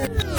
Bye.